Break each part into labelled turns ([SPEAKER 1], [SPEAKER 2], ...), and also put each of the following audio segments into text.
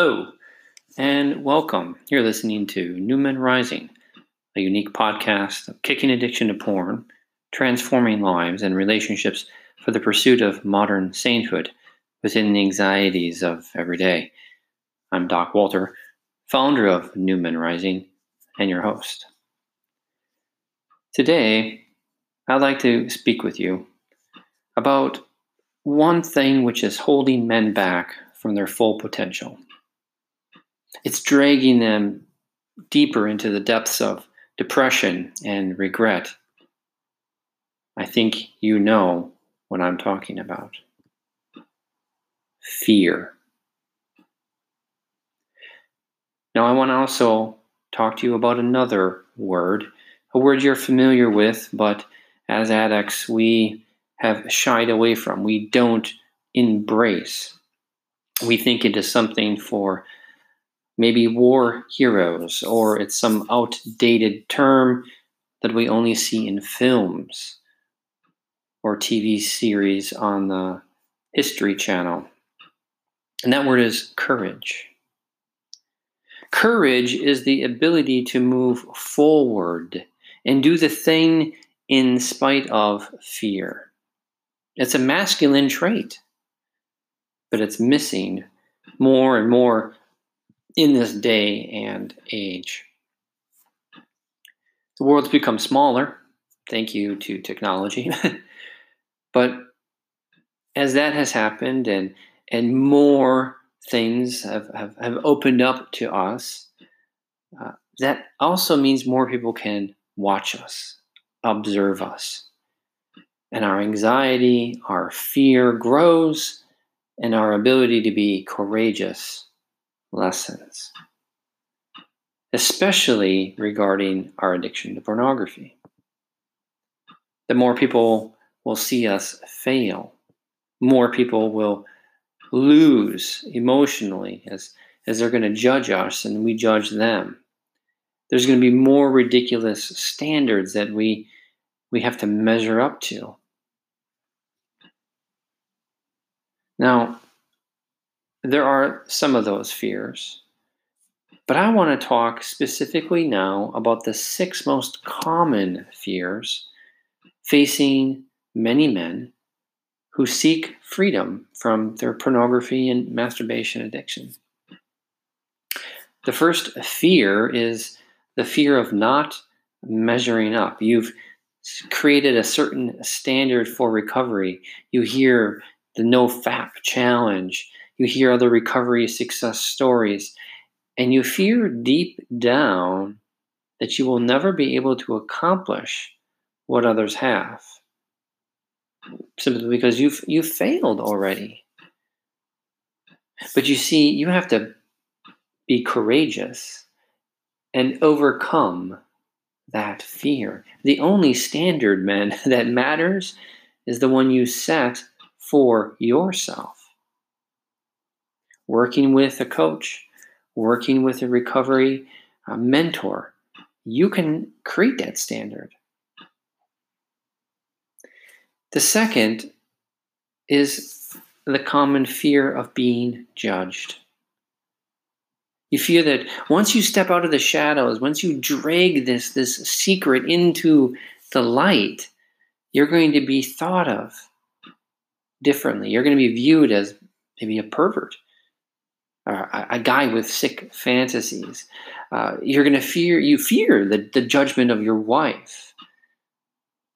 [SPEAKER 1] Hello, and welcome. You're listening to New Men Rising, a unique podcast of kicking addiction to porn, transforming lives and relationships for the pursuit of modern sainthood within the anxieties of every day. I'm Doc Walter, founder of New Men Rising, and your host. Today, I'd like to speak with you about one thing which is holding men back from their full potential. It's dragging them deeper into the depths of depression and regret. I think you know what I'm talking about fear. Now, I want to also talk to you about another word, a word you're familiar with, but as addicts, we have shied away from. We don't embrace. We think it is something for maybe war heroes, or it's some outdated term that we only see in films or TV series on the History Channel. And that word is courage. Courage is the ability to move forward and do the thing in spite of fear. It's a masculine trait, but it's missing more and more in this day and age. The world's become smaller, thank you to technology. but as that has happened and and more things have, have, have opened up to us, uh, that also means more people can watch us, observe us. And our anxiety, our fear grows, and our ability to be courageous lessens, especially regarding our addiction to pornography. The more people will see us fail, more people will lose emotionally as, as they're going to judge us and we judge them. There's going to be more ridiculous standards that we, we have to measure up to. Now, there are some of those fears. But I want to talk specifically now about the six most common fears facing many men who seek freedom from their pornography and masturbation addiction. The first fear is the fear of not measuring up. You've created a certain standard for recovery. You hear the no fap challenge you hear other recovery success stories, and you fear deep down that you will never be able to accomplish what others have. Simply because you've you've failed already. But you see, you have to be courageous and overcome that fear. The only standard, men, that matters is the one you set for yourself working with a coach, working with a recovery a mentor, you can create that standard. The second is the common fear of being judged. You fear that once you step out of the shadows, once you drag this, this secret into the light, you're going to be thought of differently. You're going to be viewed as maybe a pervert a guy with sick fantasies. Uh, you're going to fear, you fear the, the judgment of your wife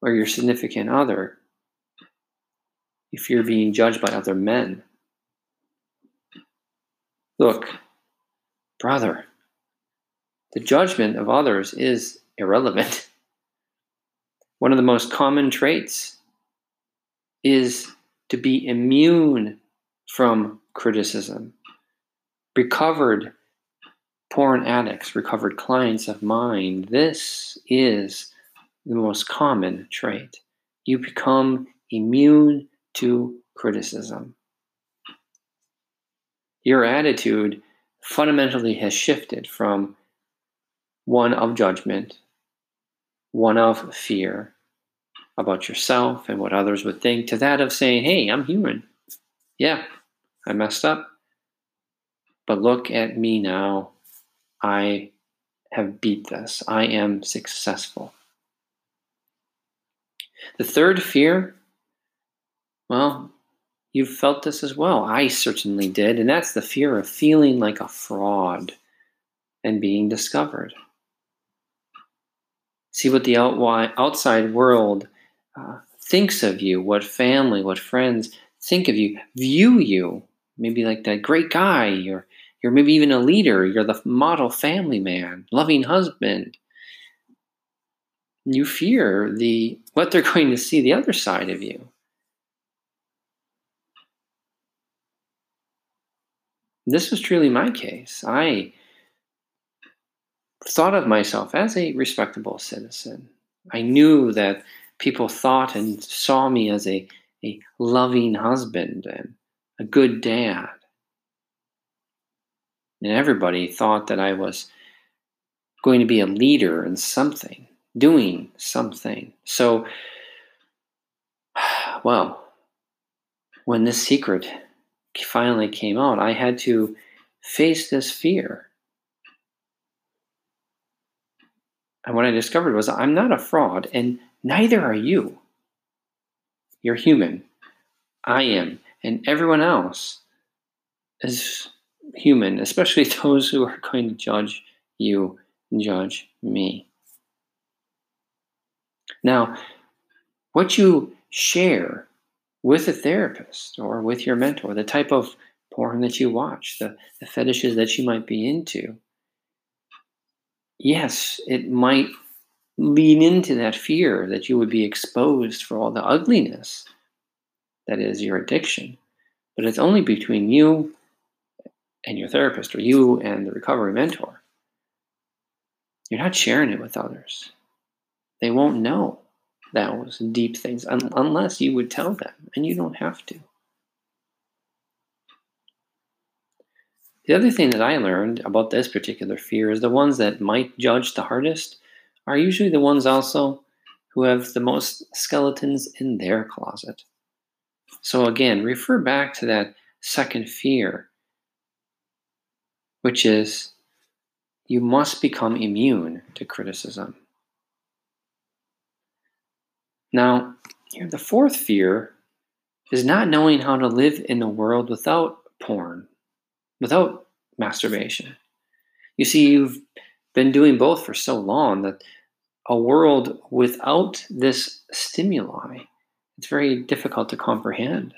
[SPEAKER 1] or your significant other. You fear being judged by other men. Look, brother, the judgment of others is irrelevant. One of the most common traits is to be immune from criticism recovered porn addicts, recovered clients of mine, this is the most common trait. You become immune to criticism. Your attitude fundamentally has shifted from one of judgment, one of fear about yourself and what others would think, to that of saying, hey, I'm human. Yeah, I messed up. But look at me now. I have beat this. I am successful. The third fear, well, you've felt this as well. I certainly did. And that's the fear of feeling like a fraud and being discovered. See what the outside world uh, thinks of you, what family, what friends think of you, view you, maybe like that great guy, you're, you're maybe even a leader, you're the model family man, loving husband. You fear the what they're going to see the other side of you. This was truly my case. I thought of myself as a respectable citizen. I knew that people thought and saw me as a, a loving husband and a good dad. And everybody thought that I was going to be a leader in something, doing something. So, well, when this secret finally came out, I had to face this fear. And what I discovered was I'm not a fraud, and neither are you. You're human. I am. And everyone else is human, especially those who are going to judge you and judge me. Now, what you share with a therapist or with your mentor, the type of porn that you watch, the, the fetishes that you might be into. Yes, it might lean into that fear that you would be exposed for all the ugliness that is your addiction. But it's only between you and your therapist or you and the recovery mentor. You're not sharing it with others. They won't know those deep things un- unless you would tell them, and you don't have to. The other thing that I learned about this particular fear is the ones that might judge the hardest are usually the ones also who have the most skeletons in their closet. So, again, refer back to that second fear, which is you must become immune to criticism. Now, the fourth fear is not knowing how to live in the world without porn, without masturbation. You see, you've been doing both for so long that a world without this stimuli, it's very difficult to comprehend.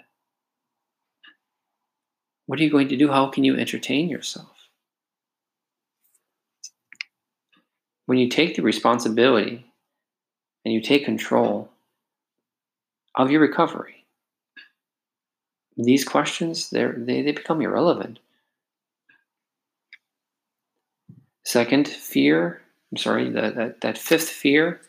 [SPEAKER 1] What are you going to do? How can you entertain yourself? When you take the responsibility and you take control, of your recovery. These questions, they they become irrelevant. Second, fear. I'm sorry, that, that, that fifth fear.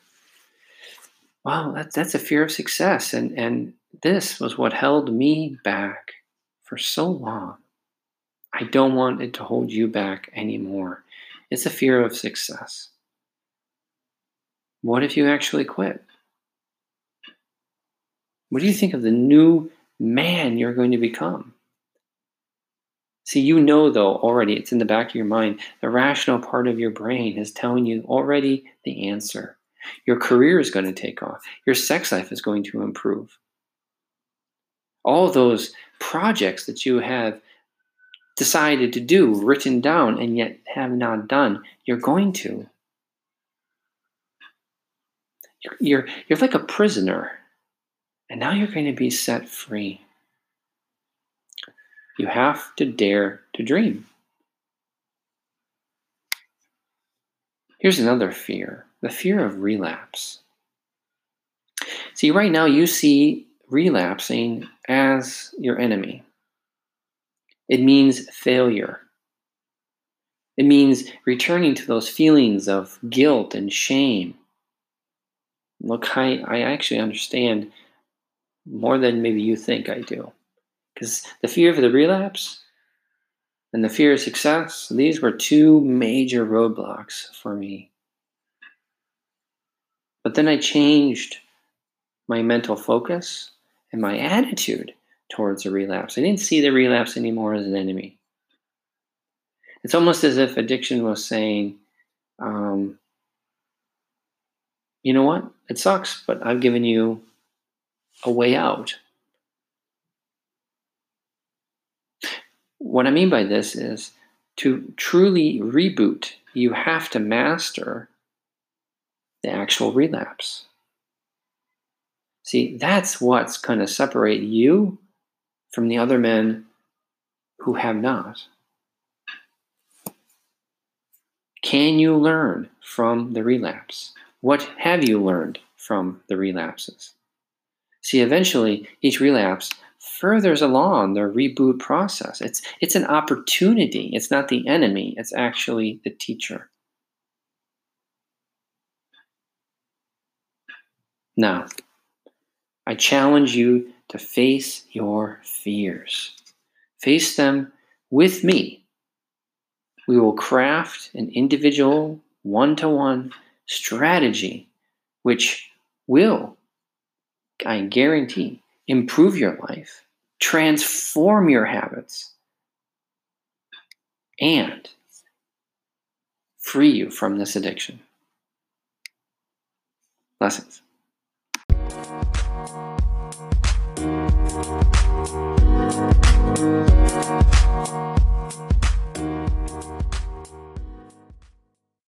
[SPEAKER 1] Wow, that's, that's a fear of success. And, and this was what held me back for so long. I don't want it to hold you back anymore. It's a fear of success. What if you actually quit? What do you think of the new man you're going to become? See, you know, though, already, it's in the back of your mind. The rational part of your brain is telling you already the answer. Your career is going to take off, your sex life is going to improve. All those projects that you have decided to do, written down, and yet have not done, you're going to. You're, you're, like a prisoner and now you're going to be set free. You have to dare to dream. Here's another fear the fear of relapse. See, right now you see relapsing as your enemy. It means failure. It means returning to those feelings of guilt and shame. Look, I, I actually understand more than maybe you think I do. Because the fear of the relapse and the fear of success, these were two major roadblocks for me. But then I changed my mental focus and my attitude towards the relapse. I didn't see the relapse anymore as an enemy. It's almost as if addiction was saying, um, you know what? It sucks, but I've given you a way out. What I mean by this is to truly reboot, you have to master the actual relapse. See, that's what's going to separate you from the other men who have not. Can you learn from the relapse? What have you learned from the relapses? See, eventually, each relapse furthers along the reboot process. It's, it's an opportunity. It's not the enemy, it's actually the teacher. Now, I challenge you to face your fears. Face them with me. We will craft an individual, one to one strategy which will, I guarantee, improve your life, transform your habits, and free you from this addiction. Blessings.